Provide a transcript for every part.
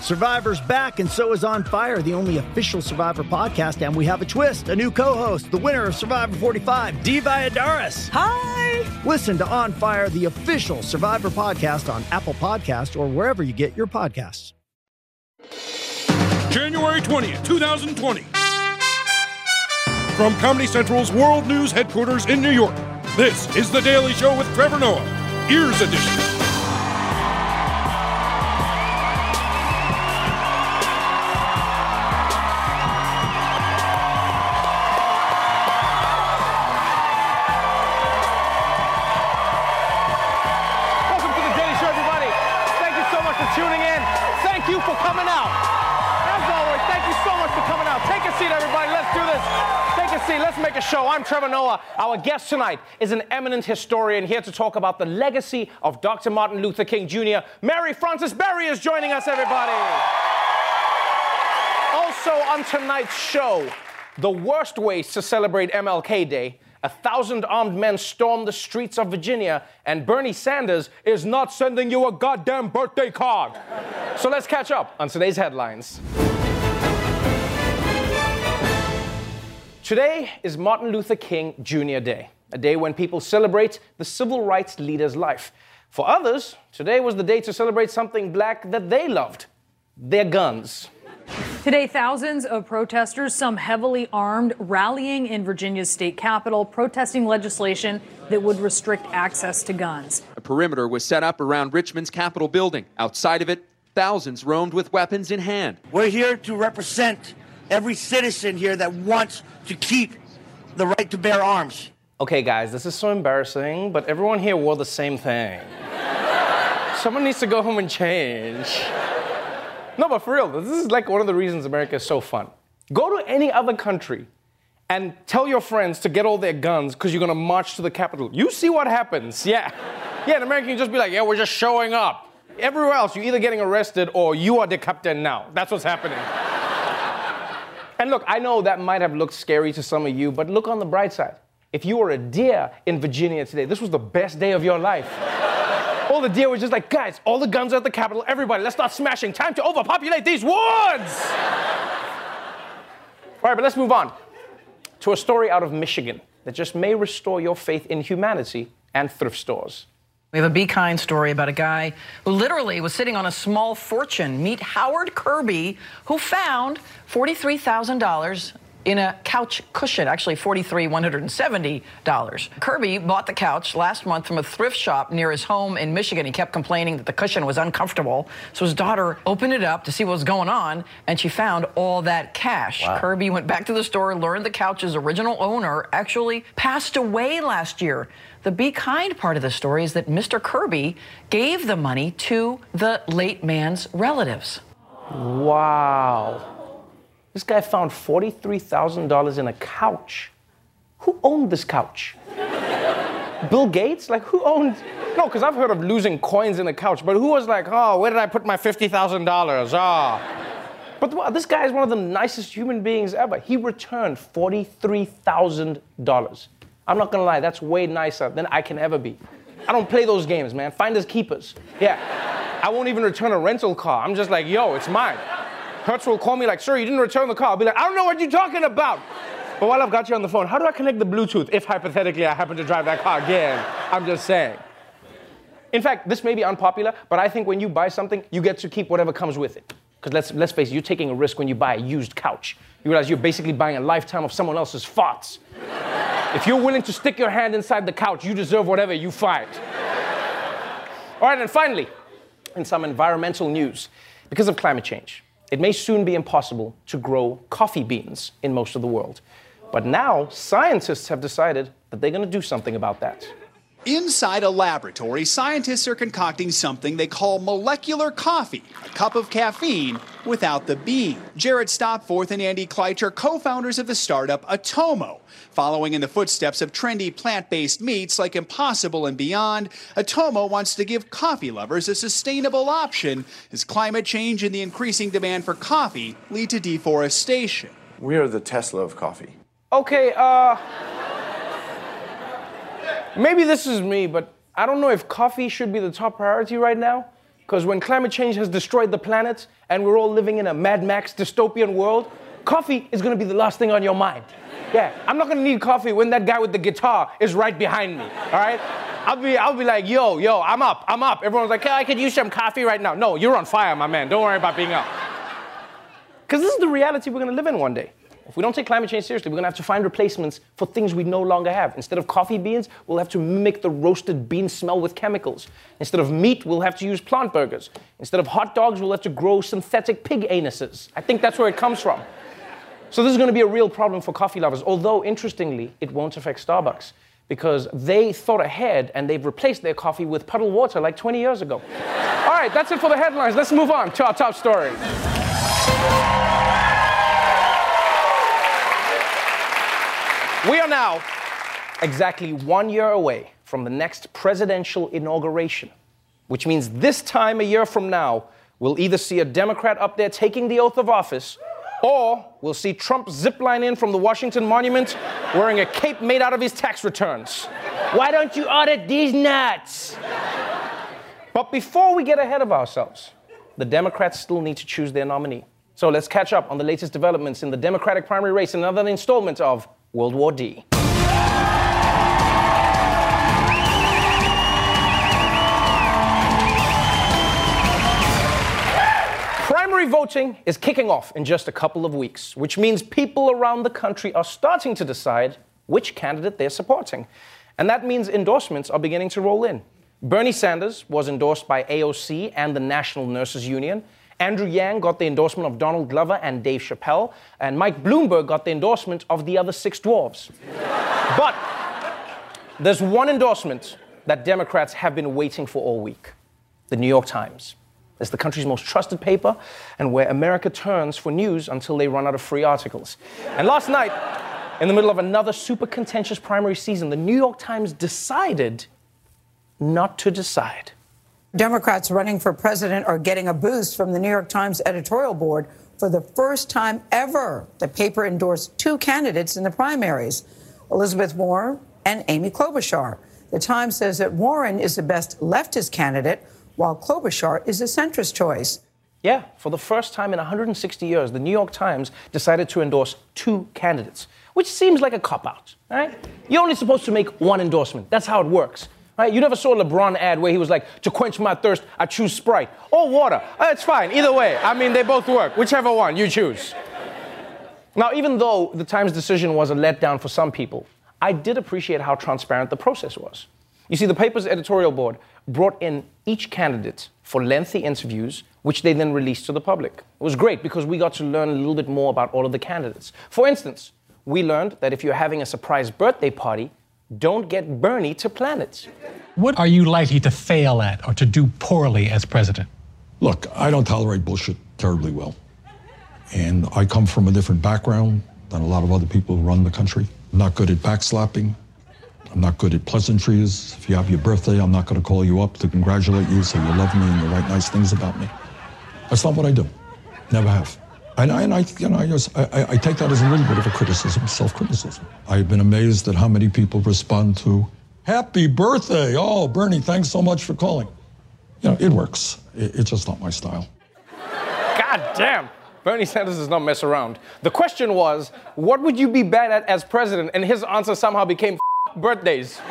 Survivor's back, and so is On Fire, the only official Survivor podcast. And we have a twist a new co host, the winner of Survivor 45, Dee Valladares. Hi! Listen to On Fire, the official Survivor podcast on Apple Podcast or wherever you get your podcasts. January 20th, 2020. From Comedy Central's World News headquarters in New York, this is The Daily Show with Trevor Noah, Ears Edition. Show. I'm Trevor Noah. Our guest tonight is an eminent historian here to talk about the legacy of Dr. Martin Luther King Jr. Mary Frances Berry is joining us, everybody. Also on tonight's show, the worst ways to celebrate MLK Day. A thousand armed men stormed the streets of Virginia, and Bernie Sanders is not sending you a goddamn birthday card. so let's catch up on today's headlines. Today is Martin Luther King Jr. Day, a day when people celebrate the civil rights leader's life. For others, today was the day to celebrate something black that they loved their guns. Today, thousands of protesters, some heavily armed, rallying in Virginia's state capitol, protesting legislation that would restrict access to guns. A perimeter was set up around Richmond's Capitol building. Outside of it, thousands roamed with weapons in hand. We're here to represent every citizen here that wants to keep the right to bear arms. Okay, guys, this is so embarrassing, but everyone here wore the same thing. Someone needs to go home and change. No, but for real, this is like one of the reasons America is so fun. Go to any other country and tell your friends to get all their guns because you're gonna march to the Capitol. You see what happens. Yeah. Yeah, in America, you just be like, yeah, we're just showing up. Everywhere else, you're either getting arrested or you are the captain now. That's what's happening. And look, I know that might have looked scary to some of you, but look on the bright side. If you were a deer in Virginia today, this was the best day of your life. all the deer were just like, guys, all the guns at the Capitol, everybody, let's start smashing. Time to overpopulate these woods! all right, but let's move on to a story out of Michigan that just may restore your faith in humanity and thrift stores. We have a Be Kind story about a guy who literally was sitting on a small fortune. Meet Howard Kirby, who found $43,000 in a couch cushion, actually $43,170. Kirby bought the couch last month from a thrift shop near his home in Michigan. He kept complaining that the cushion was uncomfortable. So his daughter opened it up to see what was going on, and she found all that cash. Kirby went back to the store, learned the couch's original owner actually passed away last year. The be kind part of the story is that Mr. Kirby gave the money to the late man's relatives. Wow. This guy found $43,000 in a couch. Who owned this couch? Bill Gates? Like, who owned? No, because I've heard of losing coins in a couch, but who was like, oh, where did I put my $50,000? Ah. But this guy is one of the nicest human beings ever. He returned $43,000. I'm not gonna lie, that's way nicer than I can ever be. I don't play those games, man. Finders keepers. Yeah. I won't even return a rental car. I'm just like, yo, it's mine. Hertz will call me like, sir, you didn't return the car. I'll be like, I don't know what you're talking about. But while I've got you on the phone, how do I connect the Bluetooth if hypothetically I happen to drive that car again? I'm just saying. In fact, this may be unpopular, but I think when you buy something, you get to keep whatever comes with it. Because let's, let's face it, you're taking a risk when you buy a used couch. You realize you're basically buying a lifetime of someone else's farts. if you're willing to stick your hand inside the couch, you deserve whatever you find. All right, and finally, in some environmental news, because of climate change, it may soon be impossible to grow coffee beans in most of the world. But now, scientists have decided that they're going to do something about that. Inside a laboratory, scientists are concocting something they call molecular coffee, a cup of caffeine without the bean. Jared Stopforth and Andy Kleitsch are co founders of the startup Atomo. Following in the footsteps of trendy plant based meats like Impossible and Beyond, Atomo wants to give coffee lovers a sustainable option as climate change and the increasing demand for coffee lead to deforestation. We are the Tesla of coffee. Okay, uh. Maybe this is me, but I don't know if coffee should be the top priority right now. Because when climate change has destroyed the planet and we're all living in a Mad Max dystopian world, coffee is gonna be the last thing on your mind. Yeah, I'm not gonna need coffee when that guy with the guitar is right behind me, all right? I'll be, I'll be like, yo, yo, I'm up, I'm up. Everyone's like, hey, I could use some coffee right now. No, you're on fire, my man. Don't worry about being up. Because this is the reality we're gonna live in one day. If we don't take climate change seriously, we're gonna have to find replacements for things we no longer have. Instead of coffee beans, we'll have to mimic the roasted bean smell with chemicals. Instead of meat, we'll have to use plant burgers. Instead of hot dogs, we'll have to grow synthetic pig anuses. I think that's where it comes from. So this is gonna be a real problem for coffee lovers, although interestingly, it won't affect Starbucks because they thought ahead and they've replaced their coffee with puddle water like 20 years ago. All right, that's it for the headlines. Let's move on to our top story. We are now exactly one year away from the next presidential inauguration, which means this time a year from now, we'll either see a Democrat up there taking the oath of office, or we'll see Trump zipline in from the Washington Monument wearing a cape made out of his tax returns. Why don't you audit these nuts? But before we get ahead of ourselves, the Democrats still need to choose their nominee. So let's catch up on the latest developments in the Democratic primary race in another installment of World War D. Primary voting is kicking off in just a couple of weeks, which means people around the country are starting to decide which candidate they're supporting. And that means endorsements are beginning to roll in. Bernie Sanders was endorsed by AOC and the National Nurses Union. Andrew Yang got the endorsement of Donald Glover and Dave Chappelle, and Mike Bloomberg got the endorsement of the other six dwarves. but there's one endorsement that Democrats have been waiting for all week the New York Times. It's the country's most trusted paper and where America turns for news until they run out of free articles. And last night, in the middle of another super contentious primary season, the New York Times decided not to decide. Democrats running for president are getting a boost from the New York Times editorial board. For the first time ever, the paper endorsed two candidates in the primaries Elizabeth Warren and Amy Klobuchar. The Times says that Warren is the best leftist candidate, while Klobuchar is a centrist choice. Yeah, for the first time in 160 years, the New York Times decided to endorse two candidates, which seems like a cop out, right? You're only supposed to make one endorsement. That's how it works. Right? You never saw a LeBron ad where he was like, to quench my thirst, I choose Sprite or water. Uh, it's fine, either way. I mean, they both work. Whichever one you choose. Now, even though the Times decision was a letdown for some people, I did appreciate how transparent the process was. You see, the paper's editorial board brought in each candidate for lengthy interviews, which they then released to the public. It was great because we got to learn a little bit more about all of the candidates. For instance, we learned that if you're having a surprise birthday party, don't get Bernie to plan it. What are you likely to fail at or to do poorly as president? Look, I don't tolerate bullshit terribly well. And I come from a different background than a lot of other people who run the country. I'm not good at backslapping. I'm not good at pleasantries. If you have your birthday, I'm not going to call you up to congratulate you, say you love me and you write nice things about me. That's not what I do. Never have. And I, and I you know, I, just, I, I take that as a little bit of a criticism, self-criticism. I've been amazed at how many people respond to, happy birthday. Oh, Bernie, thanks so much for calling. You know, it works. It, it's just not my style. God damn. Bernie Sanders does not mess around. The question was, what would you be bad at as president? And his answer somehow became birthdays.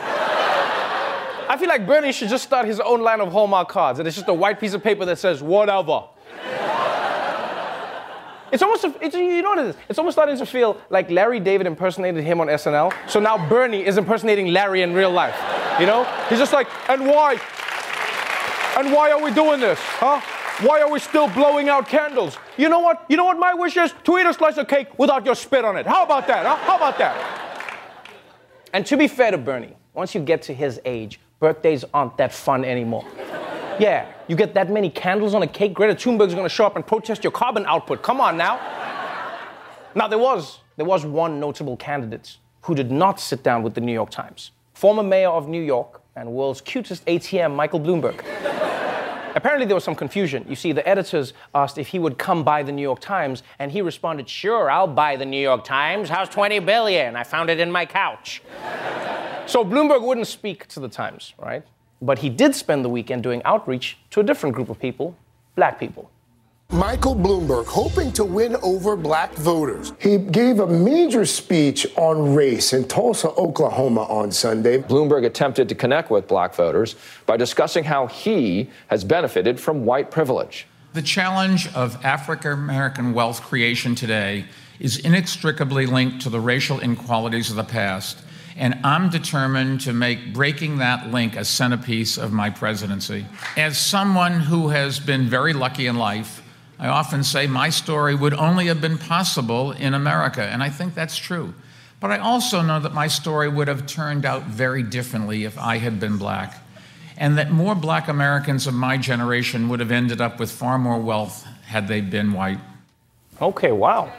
I feel like Bernie should just start his own line of Hallmark cards, and it's just a white piece of paper that says whatever. It's almost, it's, you know what it is? It's almost starting to feel like Larry David impersonated him on SNL. So now Bernie is impersonating Larry in real life. You know? He's just like, and why? And why are we doing this? Huh? Why are we still blowing out candles? You know what? You know what my wish is? To eat a slice of cake without your spit on it. How about that? Huh? How about that? And to be fair to Bernie, once you get to his age, birthdays aren't that fun anymore. Yeah, you get that many candles on a cake, Greta Thunberg's gonna show up and protest your carbon output. Come on now. Now, there was, there was one notable candidate who did not sit down with the New York Times. Former mayor of New York and world's cutest ATM, Michael Bloomberg. Apparently, there was some confusion. You see, the editors asked if he would come by the New York Times, and he responded, Sure, I'll buy the New York Times. How's 20 billion? I found it in my couch. so Bloomberg wouldn't speak to the Times, right? But he did spend the weekend doing outreach to a different group of people, black people. Michael Bloomberg hoping to win over black voters. He gave a major speech on race in Tulsa, Oklahoma on Sunday. Bloomberg attempted to connect with black voters by discussing how he has benefited from white privilege. The challenge of African American wealth creation today is inextricably linked to the racial inequalities of the past. And I'm determined to make breaking that link a centerpiece of my presidency. As someone who has been very lucky in life, I often say my story would only have been possible in America, and I think that's true. But I also know that my story would have turned out very differently if I had been black, and that more black Americans of my generation would have ended up with far more wealth had they been white. Okay, wow.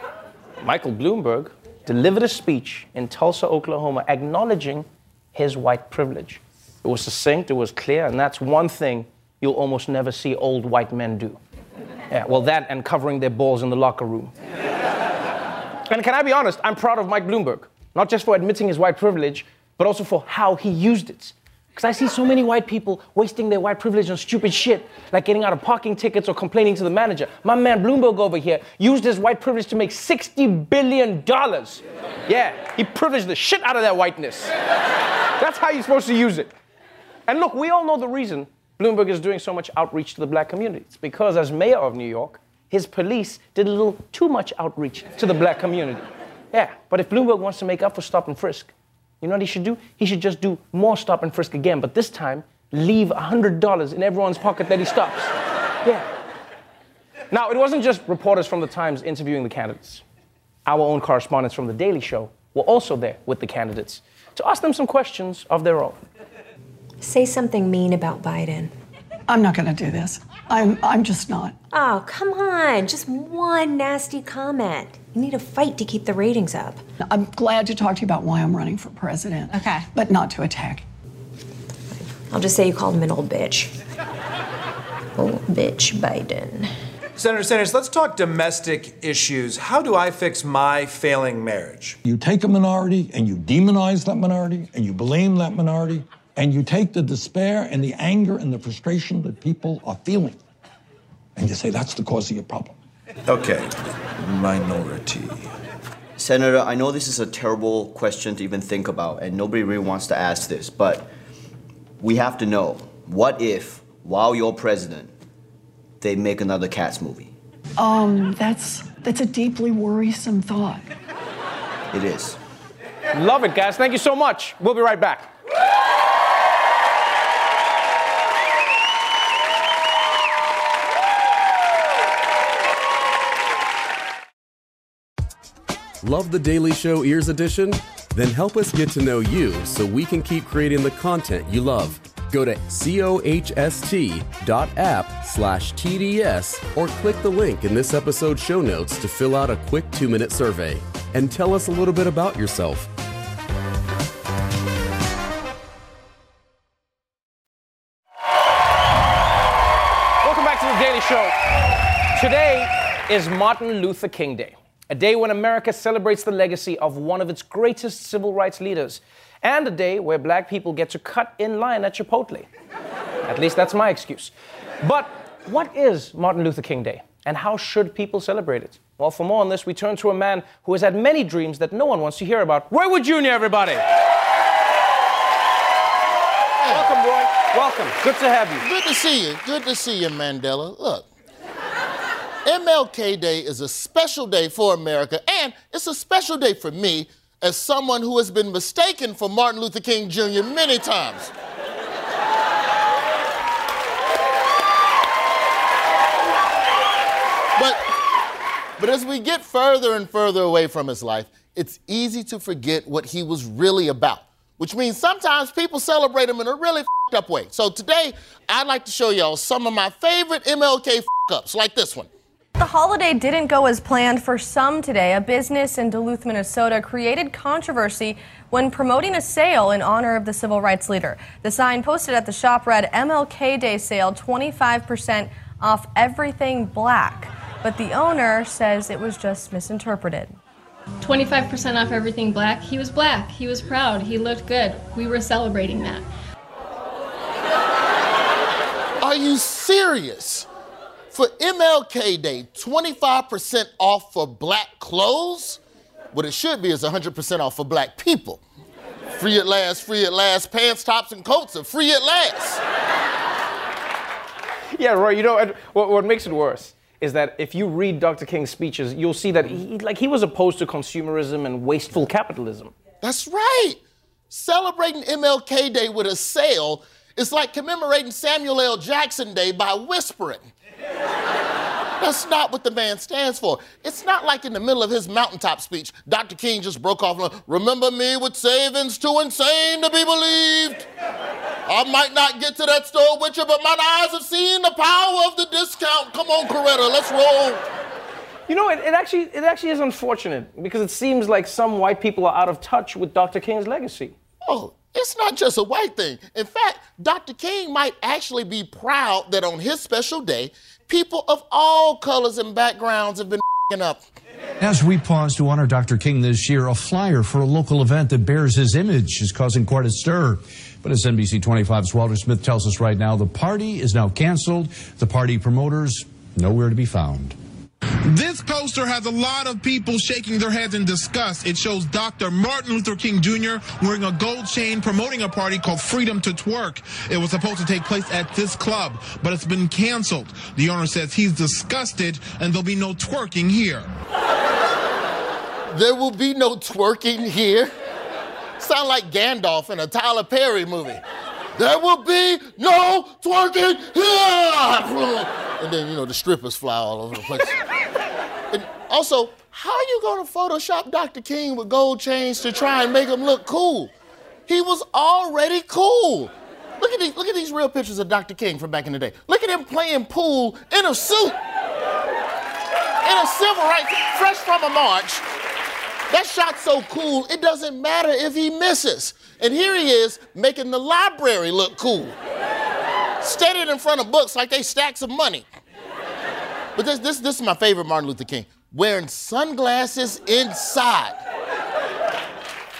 Michael Bloomberg delivered a speech in Tulsa, Oklahoma, acknowledging his white privilege. It was succinct, it was clear, and that's one thing you'll almost never see old white men do. Yeah, well, that and covering their balls in the locker room. and can I be honest? I'm proud of Mike Bloomberg, not just for admitting his white privilege, but also for how he used it. Because I see so many white people wasting their white privilege on stupid shit, like getting out of parking tickets or complaining to the manager. My man Bloomberg over here used his white privilege to make $60 billion. Yeah, he privileged the shit out of that whiteness. That's how you're supposed to use it. And look, we all know the reason Bloomberg is doing so much outreach to the black community. It's because, as mayor of New York, his police did a little too much outreach to the black community. Yeah, but if Bloomberg wants to make up for stop and frisk, you know what he should do? He should just do more stop and frisk again, but this time leave $100 in everyone's pocket that he stops. Yeah. Now, it wasn't just reporters from the Times interviewing the candidates. Our own correspondents from The Daily Show were also there with the candidates to ask them some questions of their own. Say something mean about Biden. I'm not going to do this. I'm, I'm just not. Oh, come on. Just one nasty comment. You need a fight to keep the ratings up. I'm glad to talk to you about why I'm running for president. Okay. But not to attack. I'll just say you called him an old bitch. old bitch Biden. Senator Sanders, let's talk domestic issues. How do I fix my failing marriage? You take a minority and you demonize that minority and you blame that minority and you take the despair and the anger and the frustration that people are feeling and you say that's the cause of your problem. Okay, minority. Senator, I know this is a terrible question to even think about, and nobody really wants to ask this, but we have to know what if, while you're president, they make another Cats movie? Um, that's that's a deeply worrisome thought. It is. Love it, guys. Thank you so much. We'll be right back. Love the Daily Show Ears Edition? Then help us get to know you so we can keep creating the content you love. Go to cohst.app slash TDS or click the link in this episode's show notes to fill out a quick two minute survey and tell us a little bit about yourself. Welcome back to the Daily Show. Today is Martin Luther King Day, a day when America celebrates the legacy of one of its greatest civil rights leaders, and a day where black people get to cut in line at Chipotle. At least that's my excuse. But what is Martin Luther King Day, and how should people celebrate it? Well, for more on this, we turn to a man who has had many dreams that no one wants to hear about. Roy Wood Jr., everybody. Welcome, Roy. Welcome. Good to have you. Good to see you. Good to see you, Mandela. Look, MLK Day is a special day for America, and it's a special day for me as someone who has been mistaken for Martin Luther King Jr. many times. But, but as we get further and further away from his life, it's easy to forget what he was really about, which means sometimes people celebrate him in a really up way. So today, I'd like to show y'all some of my favorite MLK ups, like this one. The holiday didn't go as planned for some today. A business in Duluth, Minnesota created controversy when promoting a sale in honor of the civil rights leader. The sign posted at the shop read MLK Day sale 25% off everything black. But the owner says it was just misinterpreted. 25% off everything black. He was black. He was proud. He looked good. We were celebrating that. Are you serious? For MLK Day, 25% off for black clothes? What it should be is 100% off for black people. Free at last, free at last. Pants, tops, and coats are free at last. Yeah, Roy, you know, what, what makes it worse is that if you read Dr. King's speeches, you'll see that he, like, he was opposed to consumerism and wasteful capitalism. That's right. Celebrating MLK Day with a sale is like commemorating Samuel L. Jackson Day by whispering. That's not what the man stands for. It's not like in the middle of his mountaintop speech, Dr. King just broke off, and, remember me with savings too insane to be believed. I might not get to that store with you, but my eyes have seen the power of the discount. Come on, Coretta, let's roll. You know, it, it, actually it actually is unfortunate because it seems like some white people are out of touch with Dr. King's legacy. Oh, it's not just a white thing. In fact, Dr. King might actually be proud that on his special day, people of all colors and backgrounds have been up. As we pause to honor Dr. King this year, a flyer for a local event that bears his image is causing quite a stir. But as NBC 25's Walter Smith tells us right now, the party is now canceled. The party promoters nowhere to be found. This poster has a lot of people shaking their heads in disgust. It shows Dr. Martin Luther King Jr. wearing a gold chain promoting a party called Freedom to Twerk. It was supposed to take place at this club, but it's been canceled. The owner says he's disgusted and there'll be no twerking here. There will be no twerking here. Sound like Gandalf in a Tyler Perry movie. There will be no twerking here. And then, you know, the strippers fly all over the place. and also, how are you going to Photoshop Dr. King with gold chains to try and make him look cool? He was already cool. Look at these, look at these real pictures of Dr. King from back in the day. Look at him playing pool in a suit. In a civil rights, fresh from a march. That shot's so cool, it doesn't matter if he misses. And here he is making the library look cool. Standing in front of books like they stacks of money. But this, this, this is my favorite Martin Luther King wearing sunglasses inside.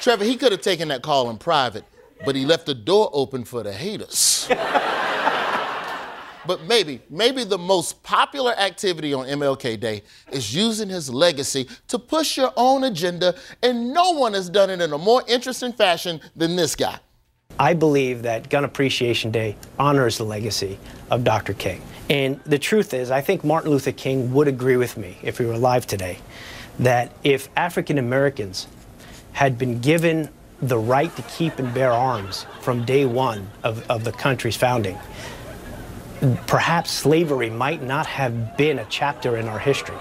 Trevor, he could have taken that call in private, but he left the door open for the haters. but maybe, maybe the most popular activity on MLK Day is using his legacy to push your own agenda, and no one has done it in a more interesting fashion than this guy. I believe that Gun Appreciation Day honors the legacy of Dr. King. And the truth is, I think Martin Luther King would agree with me if he were alive today that if African Americans had been given the right to keep and bear arms from day one of, of the country's founding, perhaps slavery might not have been a chapter in our history.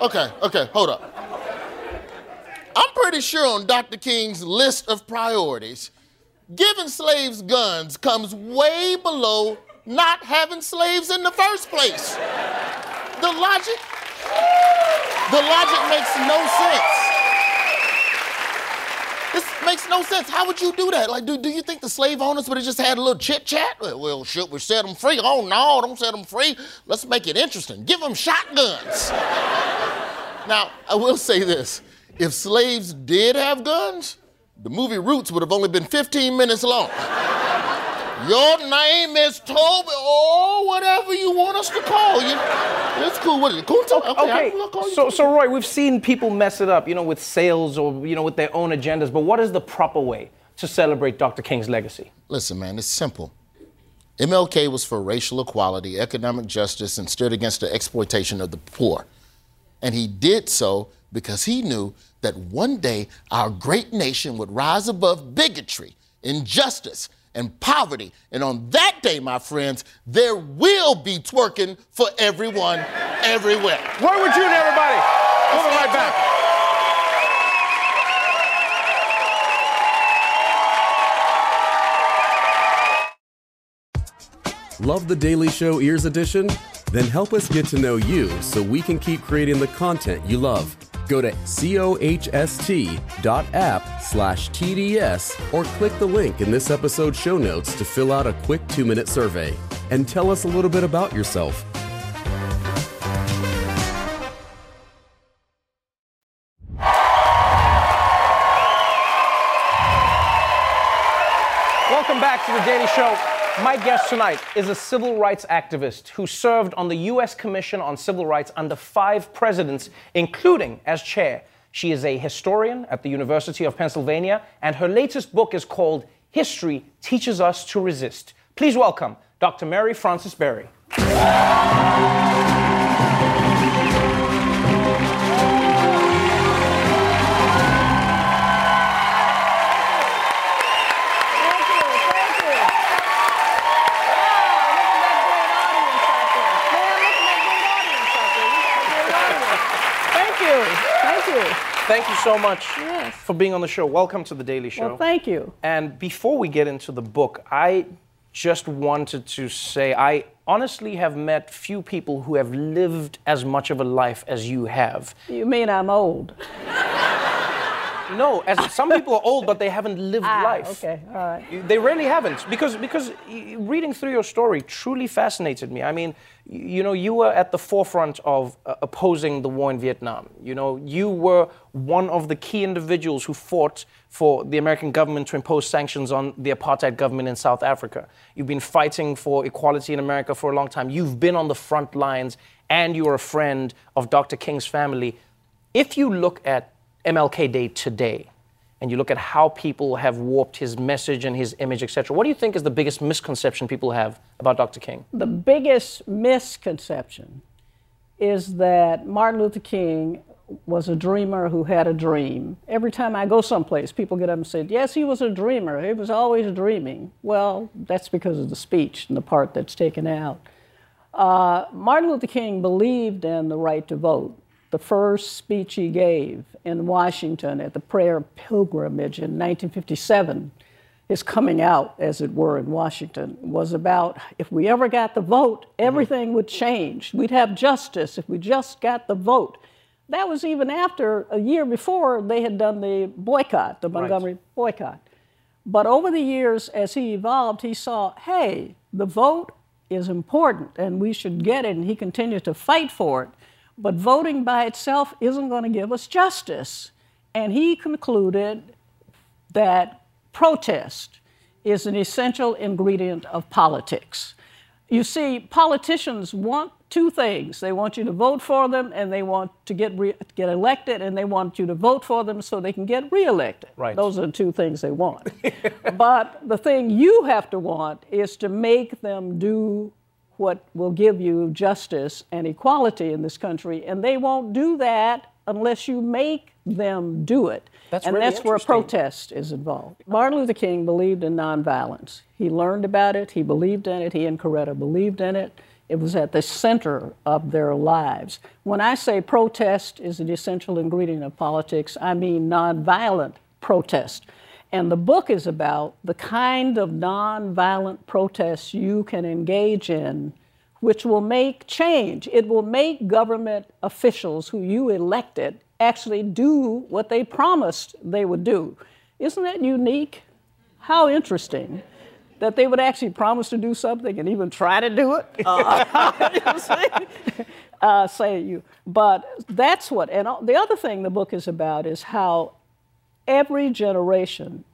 Okay, okay, hold up. I'm pretty sure on Dr. King's list of priorities, giving slaves guns comes way below not having slaves in the first place. The logic, the logic makes no sense. Makes no sense. How would you do that? Like, do, do you think the slave owners would have just had a little chit chat? Well, should we set them free? Oh, no, don't set them free. Let's make it interesting. Give them shotguns. now, I will say this if slaves did have guns, the movie Roots would have only been 15 minutes long. Your name is Toby, or whatever you want us to call you. It's cool. What is it? Kunta? Okay, okay. so, so Roy, we've seen people mess it up, you know, with sales or, you know, with their own agendas, but what is the proper way to celebrate Dr. King's legacy? Listen, man, it's simple. MLK was for racial equality, economic justice, and stood against the exploitation of the poor. And he did so because he knew that one day our great nation would rise above bigotry, injustice, and poverty. And on that day, my friends, there will be twerking for everyone, everywhere. Where would you and everybody? We'll right back. Love the Daily Show Ears Edition? Then help us get to know you so we can keep creating the content you love. Go to cohst.app slash TDS or click the link in this episode's show notes to fill out a quick two minute survey and tell us a little bit about yourself. Welcome back to the Daily Show. My guest tonight is a civil rights activist who served on the U.S. Commission on Civil Rights under five presidents, including as chair. She is a historian at the University of Pennsylvania, and her latest book is called History Teaches Us to Resist. Please welcome Dr. Mary Frances Berry. Thank you so much Yes. for being on the show. Welcome to the Daily Show. Well, thank you. And before we get into the book, I just wanted to say I honestly have met few people who have lived as much of a life as you have. You mean I'm old? No, as some people are old, but they haven't lived life. Ah, Okay, all right. They really haven't because because reading through your story truly fascinated me. I mean, you know, you were at the forefront of uh, opposing the war in Vietnam. You know, you were one of the key individuals who fought for the American government to impose sanctions on the apartheid government in South Africa. You've been fighting for equality in America for a long time. You've been on the front lines and you're a friend of Dr. King's family. If you look at MLK Day today, and you look at how people have warped his message and his image, etc. What do you think is the biggest misconception people have about Dr. King? The biggest misconception is that Martin Luther King was a dreamer who had a dream. Every time I go someplace, people get up and say, Yes, he was a dreamer. He was always dreaming. Well, that's because of the speech and the part that's taken out. Uh, Martin Luther King believed in the right to vote. The first speech he gave in Washington at the prayer pilgrimage in 1957, his coming out, as it were, in Washington, was about if we ever got the vote, mm-hmm. everything would change. We'd have justice if we just got the vote. That was even after a year before they had done the boycott, the Montgomery boycott. But over the years, as he evolved, he saw, hey, the vote is important and we should get it, and he continued to fight for it. But voting by itself isn't going to give us justice. And he concluded that protest is an essential ingredient of politics. You see, politicians want two things. They want you to vote for them, and they want to get re- get elected, and they want you to vote for them so they can get reelected. Right. Those are the two things they want. but the thing you have to want is to make them do what will give you justice and equality in this country, and they won't do that unless you make them do it. That's and really that's where protest is involved. Martin Luther King believed in nonviolence. He learned about it, he believed in it, he and Coretta believed in it. It was at the center of their lives. When I say protest is an essential ingredient of politics, I mean nonviolent protest. And the book is about the kind of nonviolent protests you can engage in, which will make change. It will make government officials who you elected actually do what they promised they would do. Isn't that unique? How interesting that they would actually promise to do something and even try to do it. Uh, you know what I'm saying? uh, say you. But that's what, and the other thing the book is about is how every generation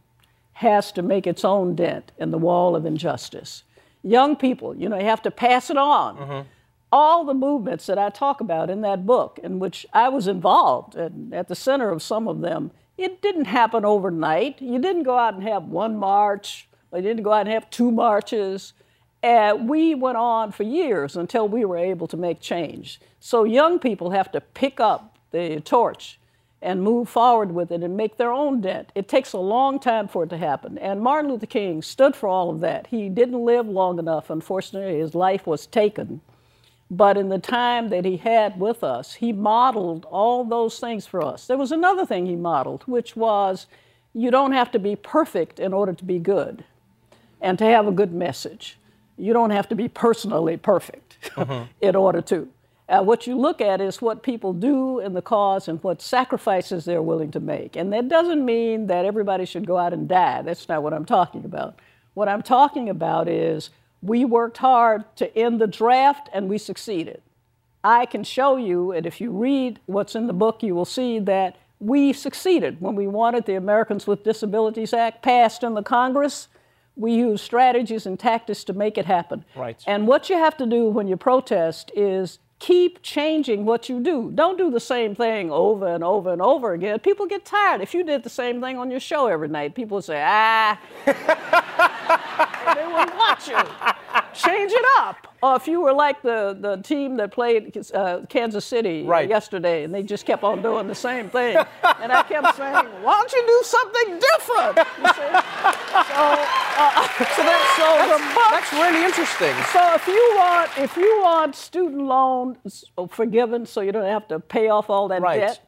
has to make its own dent in the wall of injustice. Young people, you know, you have to pass it on. All the movements that I talk about in that book, in which I was involved and at the center of some of them, it didn't happen overnight. You didn't go out and have one march, or you didn't go out and have two marches. Uh, we went on for years until we were able to make change. So young people have to pick up the torch and move forward with it and make their own dent. It takes a long time for it to happen. And Martin Luther King stood for all of that. He didn't live long enough, unfortunately, his life was taken. But in the time that he had with us, he modeled all those things for us. There was another thing he modeled, which was you don't have to be perfect in order to be good and to have a good message. You don't have to be personally perfect mm-hmm. in order to. Uh, what you look at is what people do in the cause and what sacrifices they're willing to make. And that doesn't mean that everybody should go out and die. That's not what I'm talking about. What I'm talking about is we worked hard to end the draft and we succeeded. I can show you, and if you read what's in the book, you will see that we succeeded. When we wanted the Americans with Disabilities Act passed in the Congress, we used strategies and tactics to make it happen. Right. And what you have to do when you protest is keep changing what you do. Don't do the same thing over and over and over again. People get tired. If you did the same thing on your show every night, people would say, ah, and they wouldn't watch you. Change it up. Or if you were like the, the team that played uh, Kansas City Right. yesterday and they just kept on doing the same thing. And I kept saying, why don't you do something different? You see? So, uh, So that- so that's- that's really interesting. So if you want, if you want student loans forgiven, so you don't have to pay off all that Right. debt,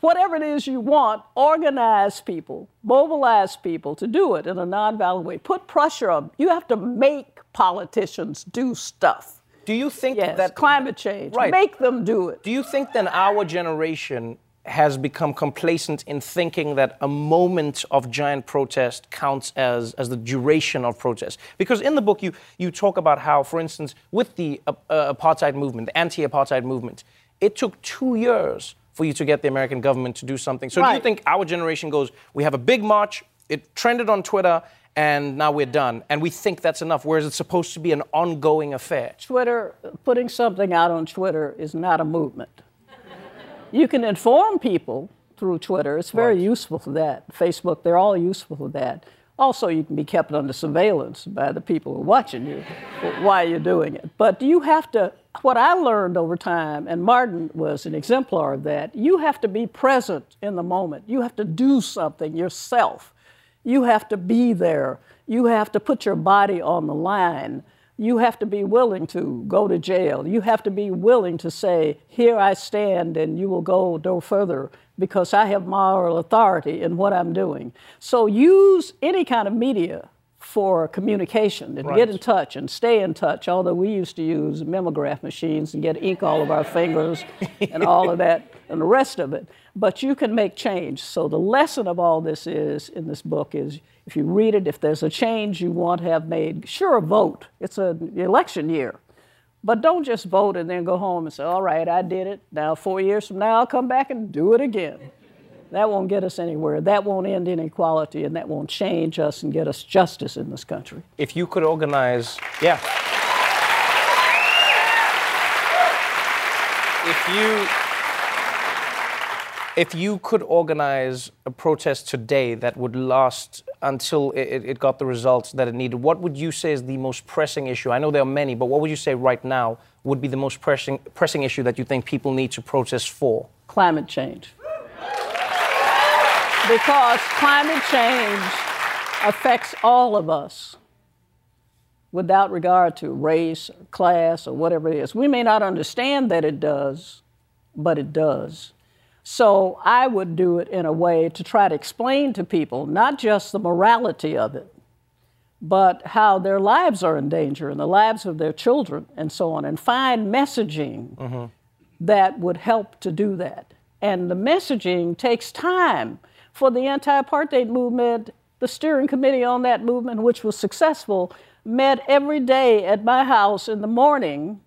whatever it is you want, organize people, mobilize people to do it in a nonviolent way. Put pressure on. You have to make politicians do stuff. Do you think yes, that climate change? Right. Make them do it. Do you think then our generation has become complacent in thinking that a moment of giant protest counts as, as the duration of protest? Because in the book, you, you talk about how, for instance, with the uh, uh, apartheid movement, the anti apartheid movement, it took two years for you to get the American government to do something. So do you think our generation goes, we have a big march, it trended on Twitter, and now we're done, and we think that's enough, whereas it's supposed to be an ongoing affair? Twitter, putting something out on Twitter is not a movement. You can inform people through Twitter. It's very useful for that. Facebook, they're all useful for that. Also, you can be kept under surveillance by the people who are watching you while you're doing it. But do you have to, what I learned over time, and Martin was an exemplar of that, you have to be present in the moment. You have to do something yourself. You have to be there. You have to put your body on the line. You have to be willing to go to jail. You have to be willing to say, Here I stand, and you will go no further because I have moral authority in what I'm doing. So use any kind of media for communication and get in touch and stay in touch. Although we used to use mimeograph machines and get ink all of our fingers and all of that and the rest of it. But you can make change. So the lesson of all this is in this book is if you read it, if there's a change you want to have made, sure vote. It's an election year. But don't just vote and then go home and say, all right, I did it. Now, four years from now, I'll come back and do it again. That won't get us anywhere. That won't end inequality, and that won't change us and get us justice in this country. If you could organize, yeah. If you if you could organize a protest today that would last until it, it got the results that it needed, what would you say is the most pressing issue? I know there are many, but what would you say right now would be the most pressing pressing issue that you think people need to protest for? Climate change. Because climate change affects all of us without regard to race, or class, or whatever it is. We may not understand that it does, but it does. So I would do it in a way to try to explain to people not just the morality of it, but how their lives are in danger and the lives of their children and so on, and find messaging mm-hmm. that would help to do that. And the messaging takes time. For the anti apartheid movement, the steering committee on that movement, which was successful, met every day at my house in the morning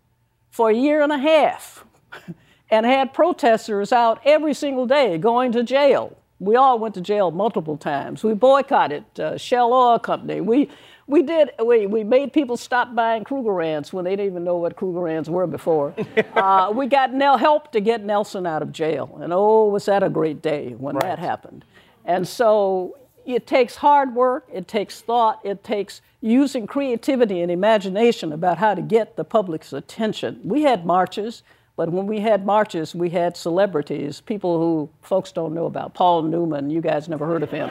for a year and a half and had protesters out every single day going to jail. We all went to jail multiple times. We boycotted uh, Shell Oil Company. We, we did, we, we made people stop buying Krugerrands when they didn't even know what Krugerrands were before. uh, we got Nel, help to get Nelson out of jail. And oh, was that a great day when that happened. And so it takes hard work, it takes thought, it takes using creativity and imagination about how to get the public's attention. We had marches, but when we had marches, we had celebrities, people who folks don't know about. Paul Newman, you guys never heard of him.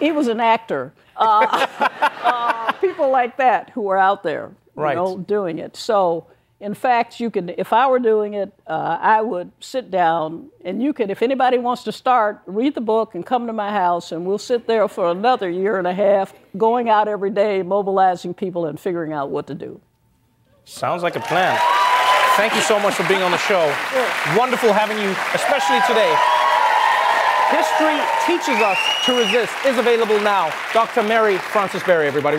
He was an actor. Uh, uh, people like that who were out there, you Right. know, doing it. So In fact, you can, if I were doing it, uh, I would sit down and you could, if anybody wants to start, read the book and come to my house and we'll sit there for another year and a half, going out every day, mobilizing people and figuring out what to do. Sounds like a plan. Thank you so much for being on the show. Wonderful having you, especially today. History Teaches Us to Resist is available now. Dr. Mary Frances Berry, everybody.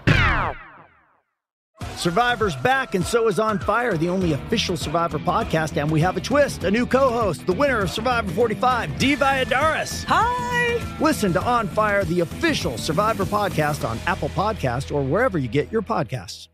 Survivor's back, and so is On Fire, the only official Survivor podcast. And we have a twist a new co host, the winner of Survivor 45, Dee Valladares. Hi! Listen to On Fire, the official Survivor podcast on Apple Podcast or wherever you get your podcasts.